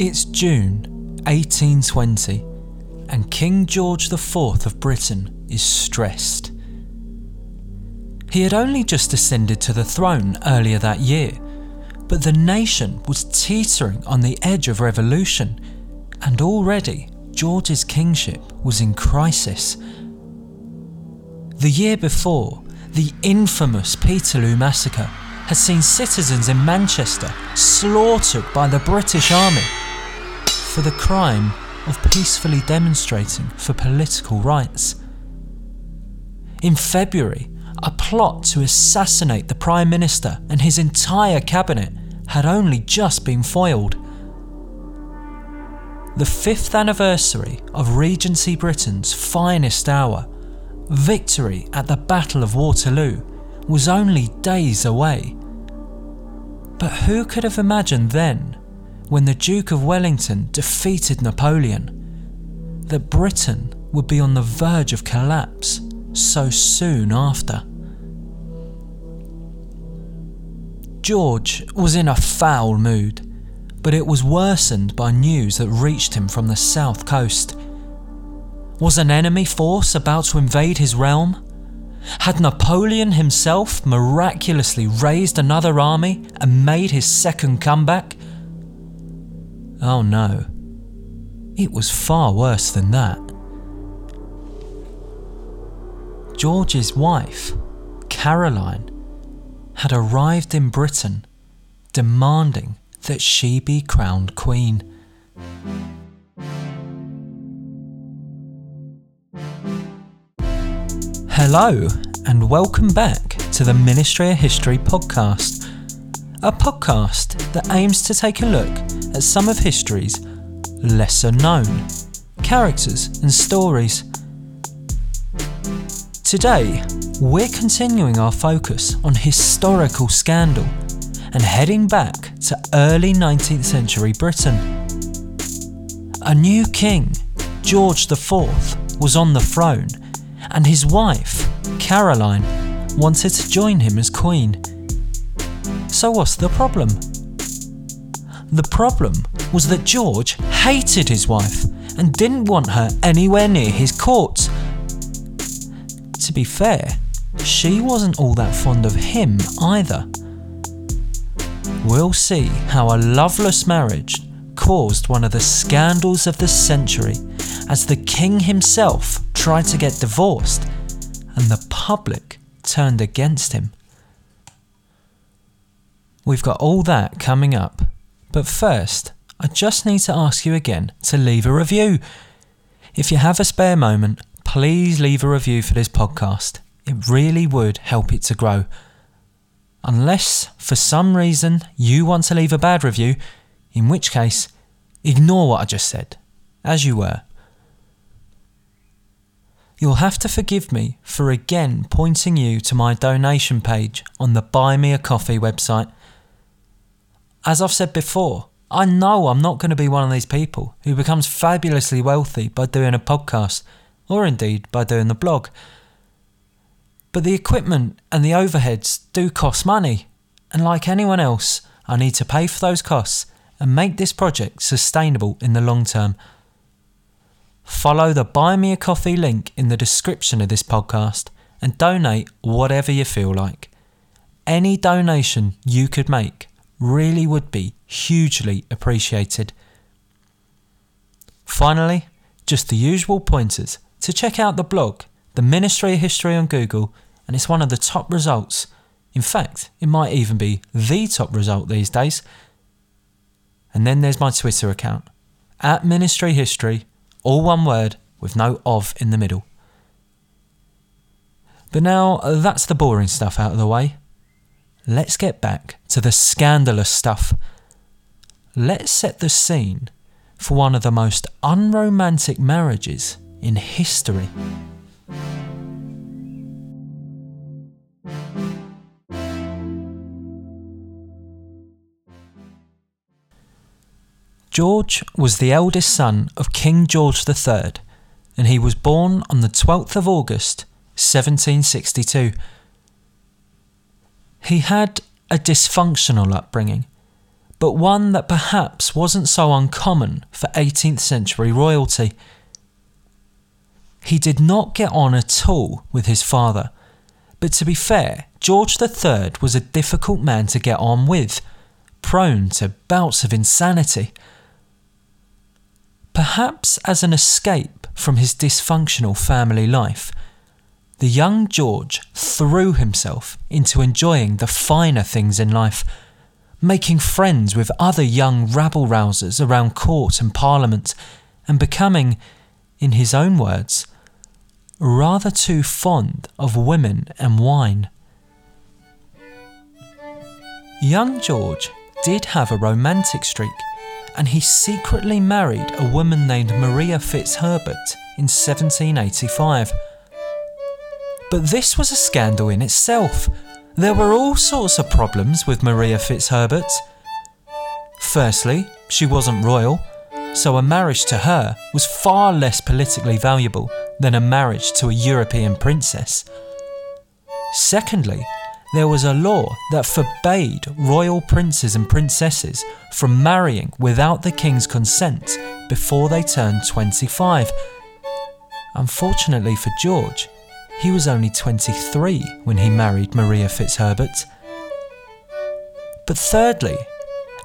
It's June 1820, and King George IV of Britain is stressed. He had only just ascended to the throne earlier that year, but the nation was teetering on the edge of revolution, and already George's kingship was in crisis. The year before, the infamous Peterloo Massacre had seen citizens in Manchester slaughtered by the British Army for the crime of peacefully demonstrating for political rights. In February, a plot to assassinate the Prime Minister and his entire cabinet had only just been foiled. The fifth anniversary of Regency Britain's finest hour, victory at the Battle of Waterloo, was only days away. But who could have imagined then, when the Duke of Wellington defeated Napoleon, that Britain would be on the verge of collapse so soon after? George was in a foul mood, but it was worsened by news that reached him from the south coast. Was an enemy force about to invade his realm? Had Napoleon himself miraculously raised another army and made his second comeback? Oh no, it was far worse than that. George's wife, Caroline, had arrived in Britain demanding that she be crowned queen. Hello, and welcome back to the Ministry of History podcast, a podcast that aims to take a look at some of history's lesser known characters and stories. Today, we're continuing our focus on historical scandal and heading back to early 19th century Britain. A new king, George IV, was on the throne, and his wife, Caroline, wanted to join him as queen. So, what's the problem? The problem was that George hated his wife and didn't want her anywhere near his court. To be fair, she wasn't all that fond of him either. We'll see how a loveless marriage caused one of the scandals of the century as the king himself tried to get divorced and the public turned against him. We've got all that coming up, but first, I just need to ask you again to leave a review. If you have a spare moment, please leave a review for this podcast. It really would help it to grow. Unless, for some reason, you want to leave a bad review, in which case, ignore what I just said, as you were. You'll have to forgive me for again pointing you to my donation page on the Buy Me a Coffee website. As I've said before, I know I'm not going to be one of these people who becomes fabulously wealthy by doing a podcast, or indeed by doing the blog. But the equipment and the overheads do cost money, and like anyone else, I need to pay for those costs and make this project sustainable in the long term. Follow the Buy Me a Coffee link in the description of this podcast and donate whatever you feel like. Any donation you could make really would be hugely appreciated. Finally, just the usual pointers to check out the blog, the Ministry of History on Google, and it's one of the top results. In fact, it might even be the top result these days. And then there's my Twitter account, at Ministry History, all one word with no of in the middle. But now that's the boring stuff out of the way. Let's get back to the scandalous stuff. Let's set the scene for one of the most unromantic marriages in history. George was the eldest son of King George III, and he was born on the 12th of August 1762. He had a dysfunctional upbringing, but one that perhaps wasn't so uncommon for 18th century royalty. He did not get on at all with his father, but to be fair, George III was a difficult man to get on with, prone to bouts of insanity. Perhaps as an escape from his dysfunctional family life, the young George threw himself into enjoying the finer things in life, making friends with other young rabble rousers around court and parliament, and becoming, in his own words, rather too fond of women and wine. Young George did have a romantic streak, and he secretly married a woman named Maria Fitzherbert in 1785. But this was a scandal in itself. There were all sorts of problems with Maria Fitzherbert. Firstly, she wasn't royal, so a marriage to her was far less politically valuable than a marriage to a European princess. Secondly, there was a law that forbade royal princes and princesses from marrying without the king's consent before they turned 25. Unfortunately for George, he was only 23 when he married Maria Fitzherbert. But thirdly,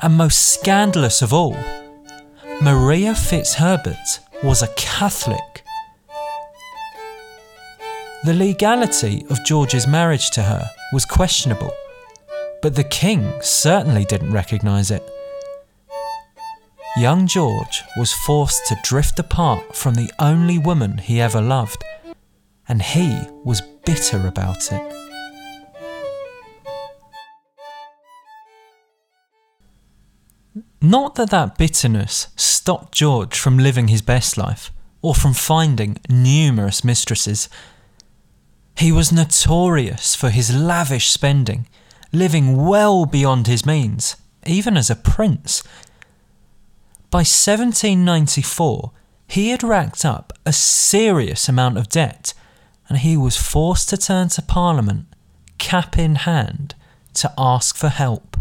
and most scandalous of all, Maria Fitzherbert was a Catholic. The legality of George's marriage to her was questionable, but the king certainly didn't recognise it. Young George was forced to drift apart from the only woman he ever loved and he was bitter about it. Not that that bitterness stopped George from living his best life or from finding numerous mistresses. He was notorious for his lavish spending, living well beyond his means, even as a prince. By 1794, he had racked up a serious amount of debt and he was forced to turn to Parliament, cap in hand, to ask for help.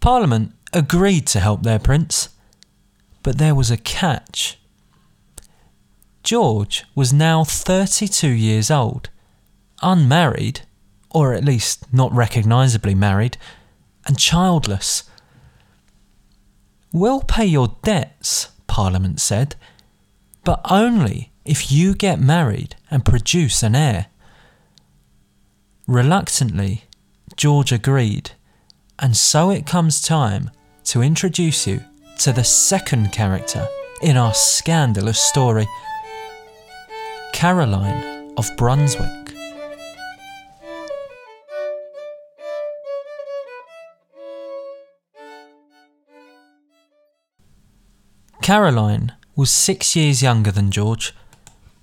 Parliament agreed to help their prince, but there was a catch. George was now 32 years old, unmarried, or at least not recognisably married, and childless. We'll pay your debts, Parliament said, but only if you get married and produce an heir. Reluctantly, George agreed, and so it comes time to introduce you to the second character in our scandalous story Caroline of Brunswick. Caroline was six years younger than George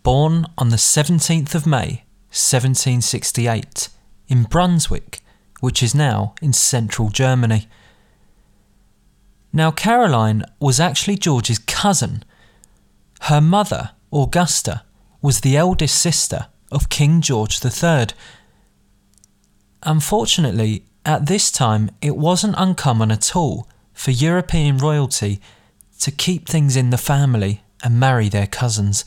born on the 17th of May 1768 in Brunswick, which is now in central Germany. Now, Caroline was actually George's cousin. Her mother, Augusta, was the eldest sister of King George III. Unfortunately, at this time, it wasn't uncommon at all for European royalty to keep things in the family and marry their cousins.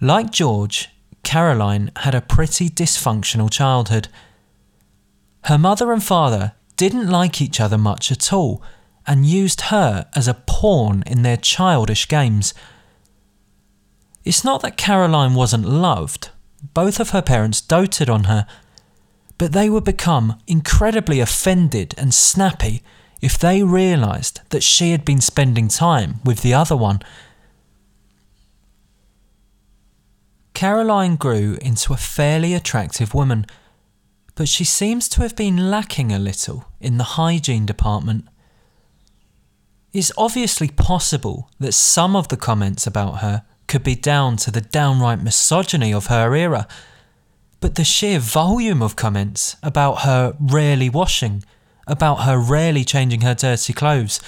Like George, Caroline had a pretty dysfunctional childhood. Her mother and father didn't like each other much at all and used her as a pawn in their childish games. It's not that Caroline wasn't loved, both of her parents doted on her, but they would become incredibly offended and snappy if they realised that she had been spending time with the other one Caroline grew into a fairly attractive woman, but she seems to have been lacking a little in the hygiene department. It's obviously possible that some of the comments about her could be down to the downright misogyny of her era, but the sheer volume of comments about her rarely washing, about her rarely changing her dirty clothes,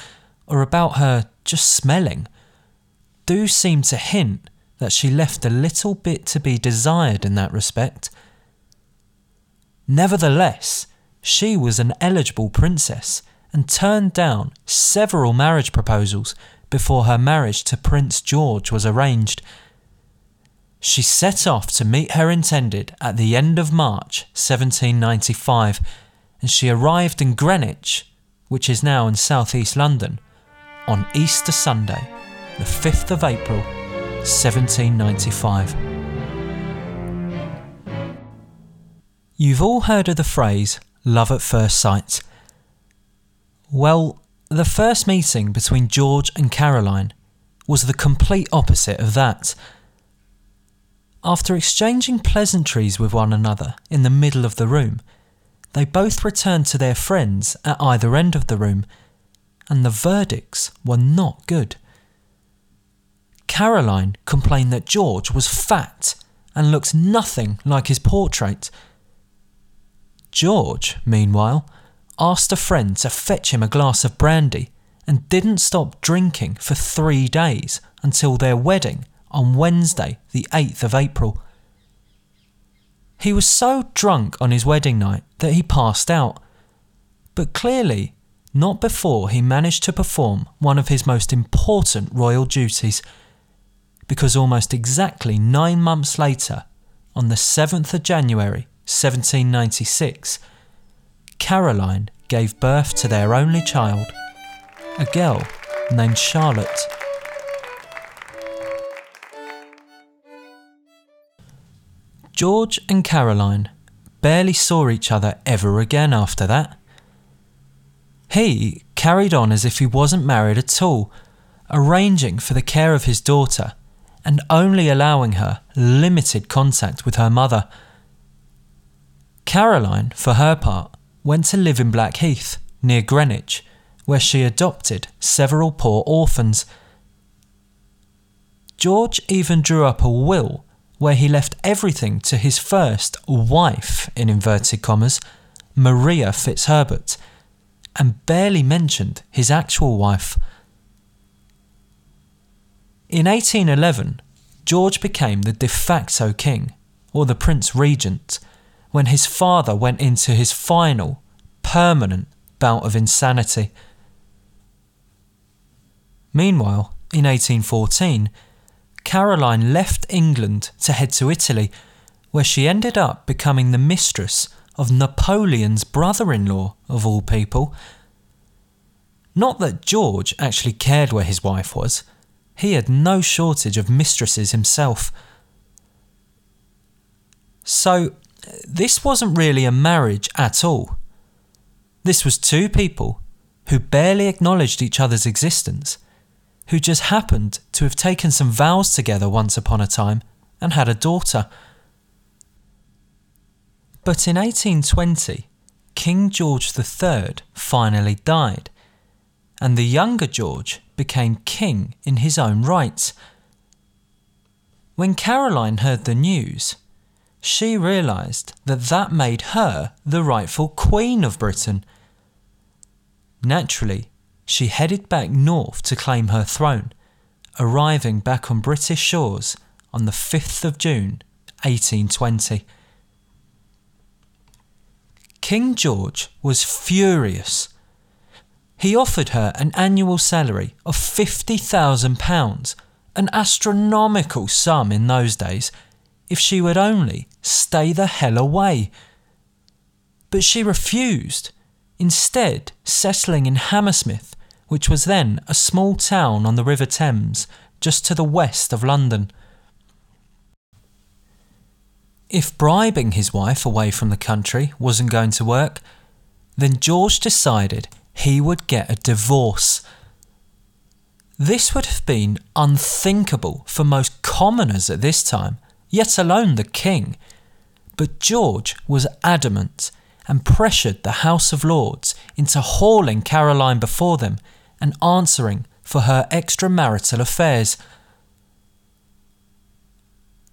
or about her just smelling, do seem to hint that she left a little bit to be desired in that respect. Nevertheless, she was an eligible princess and turned down several marriage proposals before her marriage to Prince George was arranged. She set off to meet her intended at the end of March 1795 and she arrived in Greenwich, which is now in southeast London, on Easter Sunday, the 5th of April 1795. You've all heard of the phrase love at first sight. Well, the first meeting between George and Caroline was the complete opposite of that. After exchanging pleasantries with one another in the middle of the room, they both returned to their friends at either end of the room, and the verdicts were not good. Caroline complained that George was fat and looked nothing like his portrait George, meanwhile, asked a friend to fetch him a glass of brandy and didn't stop drinking for three days until their wedding on Wednesday, the 8th of April. He was so drunk on his wedding night that he passed out, but clearly not before he managed to perform one of his most important royal duties, because almost exactly nine months later, on the 7th of January 1796, Caroline gave birth to their only child, a girl named Charlotte. George and Caroline barely saw each other ever again after that. He carried on as if he wasn't married at all, arranging for the care of his daughter and only allowing her limited contact with her mother Caroline, for her part, went to live in Blackheath, near Greenwich, where she adopted several poor orphans. George even drew up a will where he left everything to his first wife, in inverted commas, Maria Fitzherbert, and barely mentioned his actual wife. In 1811, George became the de facto king, or the Prince Regent, when his father went into his final, permanent bout of insanity. Meanwhile, in 1814, Caroline left England to head to Italy, where she ended up becoming the mistress of Napoleon's brother in law, of all people. Not that George actually cared where his wife was, he had no shortage of mistresses himself. So, this wasn't really a marriage at all. This was two people who barely acknowledged each other's existence, who just happened to have taken some vows together once upon a time and had a daughter. But in 1820, King George III finally died, and the younger George became king in his own right. When Caroline heard the news, she realised that that made her the rightful Queen of Britain. Naturally, she headed back north to claim her throne, arriving back on British shores on the 5th of June 1820. King George was furious. He offered her an annual salary of £50,000, an astronomical sum in those days, if she would only stay the hell away. But she refused, instead, settling in Hammersmith, which was then a small town on the River Thames, just to the west of London. If bribing his wife away from the country wasn't going to work, then George decided he would get a divorce. This would have been unthinkable for most commoners at this time, yet alone the king. But George was adamant and pressured the House of Lords into hauling Caroline before them and answering for her extramarital affairs.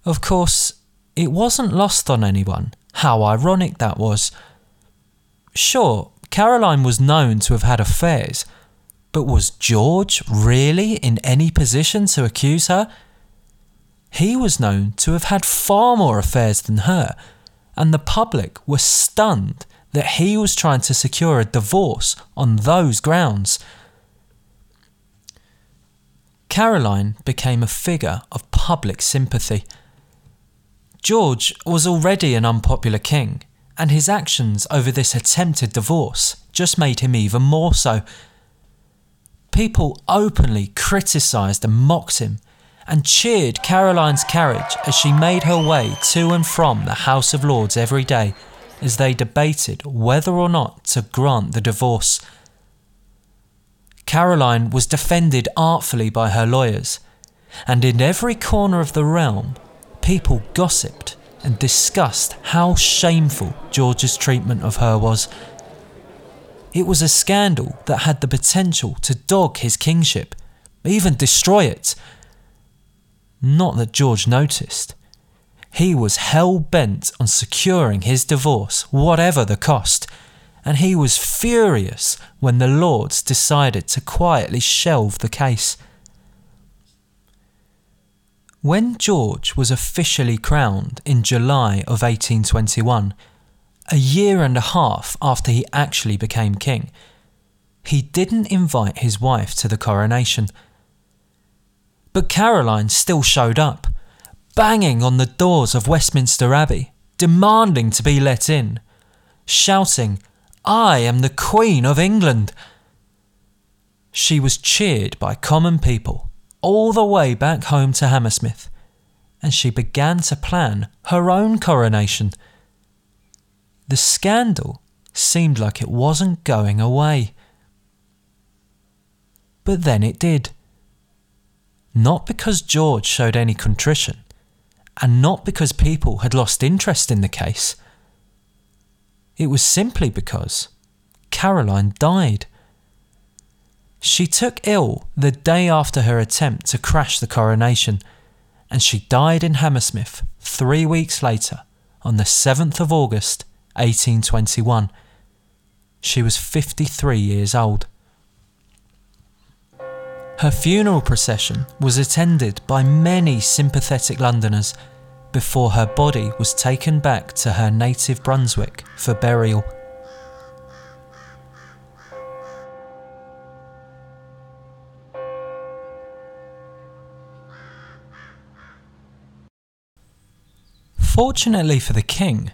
Of course, it wasn't lost on anyone how ironic that was. Sure, Caroline was known to have had affairs, but was George really in any position to accuse her? He was known to have had far more affairs than her, and the public were stunned that he was trying to secure a divorce on those grounds. Caroline became a figure of public sympathy. George was already an unpopular king, and his actions over this attempted divorce just made him even more so. People openly criticised and mocked him and cheered Caroline's carriage as she made her way to and from the House of Lords every day as they debated whether or not to grant the divorce. Caroline was defended artfully by her lawyers, and in every corner of the realm, people gossiped and discussed how shameful George's treatment of her was. It was a scandal that had the potential to dog his kingship, even destroy it. Not that George noticed. He was hell bent on securing his divorce, whatever the cost, and he was furious when the Lords decided to quietly shelve the case. When George was officially crowned in July of 1821, a year and a half after he actually became king, he didn't invite his wife to the coronation. But Caroline still showed up, banging on the doors of Westminster Abbey, demanding to be let in, shouting, I am the Queen of England. She was cheered by common people all the way back home to Hammersmith, and she began to plan her own coronation. The scandal seemed like it wasn't going away. But then it did. Not because George showed any contrition, and not because people had lost interest in the case. It was simply because Caroline died. She took ill the day after her attempt to crash the coronation, and she died in Hammersmith three weeks later on the 7th of August 1821. She was 53 years old. Her funeral procession was attended by many sympathetic Londoners before her body was taken back to her native Brunswick for burial. Fortunately for the king,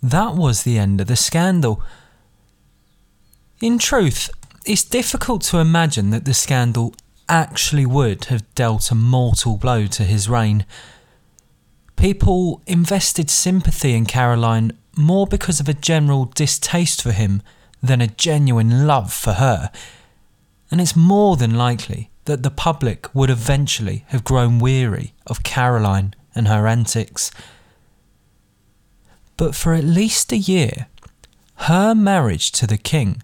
that was the end of the scandal. In truth, it's difficult to imagine that the scandal actually would have dealt a mortal blow to his reign. People invested sympathy in Caroline more because of a general distaste for him than a genuine love for her, and it's more than likely that the public would eventually have grown weary of Caroline and her antics. But for at least a year, her marriage to the king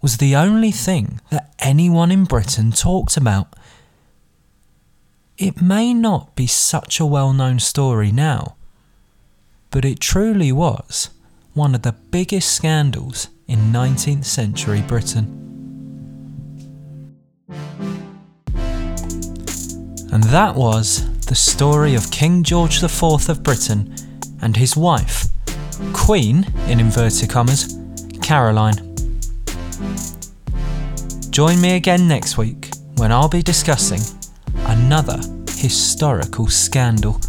was the only thing that anyone in Britain talked about. It may not be such a well known story now, but it truly was one of the biggest scandals in 19th century Britain. And that was the story of King George IV of Britain and his wife, Queen, in inverted commas, Caroline. Join me again next week when I'll be discussing another historical scandal.